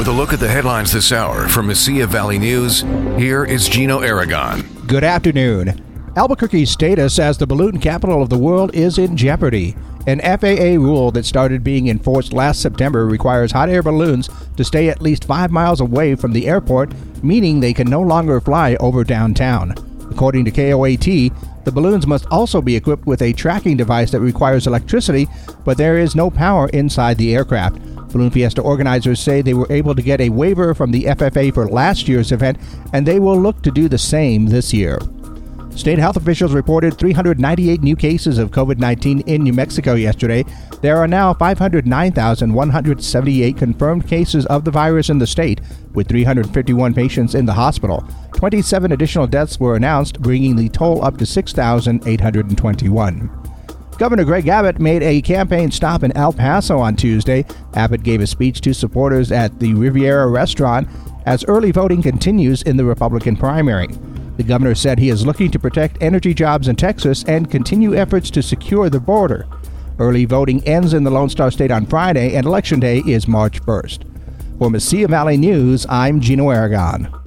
With a look at the headlines this hour from Mesilla Valley News, here is Gino Aragon. Good afternoon. Albuquerque's status as the balloon capital of the world is in jeopardy. An FAA rule that started being enforced last September requires hot air balloons to stay at least five miles away from the airport, meaning they can no longer fly over downtown. According to KOAT, the balloons must also be equipped with a tracking device that requires electricity, but there is no power inside the aircraft. Balloon Fiesta organizers say they were able to get a waiver from the FFA for last year's event, and they will look to do the same this year. State health officials reported 398 new cases of COVID 19 in New Mexico yesterday. There are now 509,178 confirmed cases of the virus in the state, with 351 patients in the hospital. 27 additional deaths were announced, bringing the toll up to 6,821. Governor Greg Abbott made a campaign stop in El Paso on Tuesday. Abbott gave a speech to supporters at the Riviera restaurant as early voting continues in the Republican primary. The governor said he is looking to protect energy jobs in Texas and continue efforts to secure the border. Early voting ends in the Lone Star State on Friday, and Election Day is March 1st. For Mesilla Valley News, I'm Gino Aragon.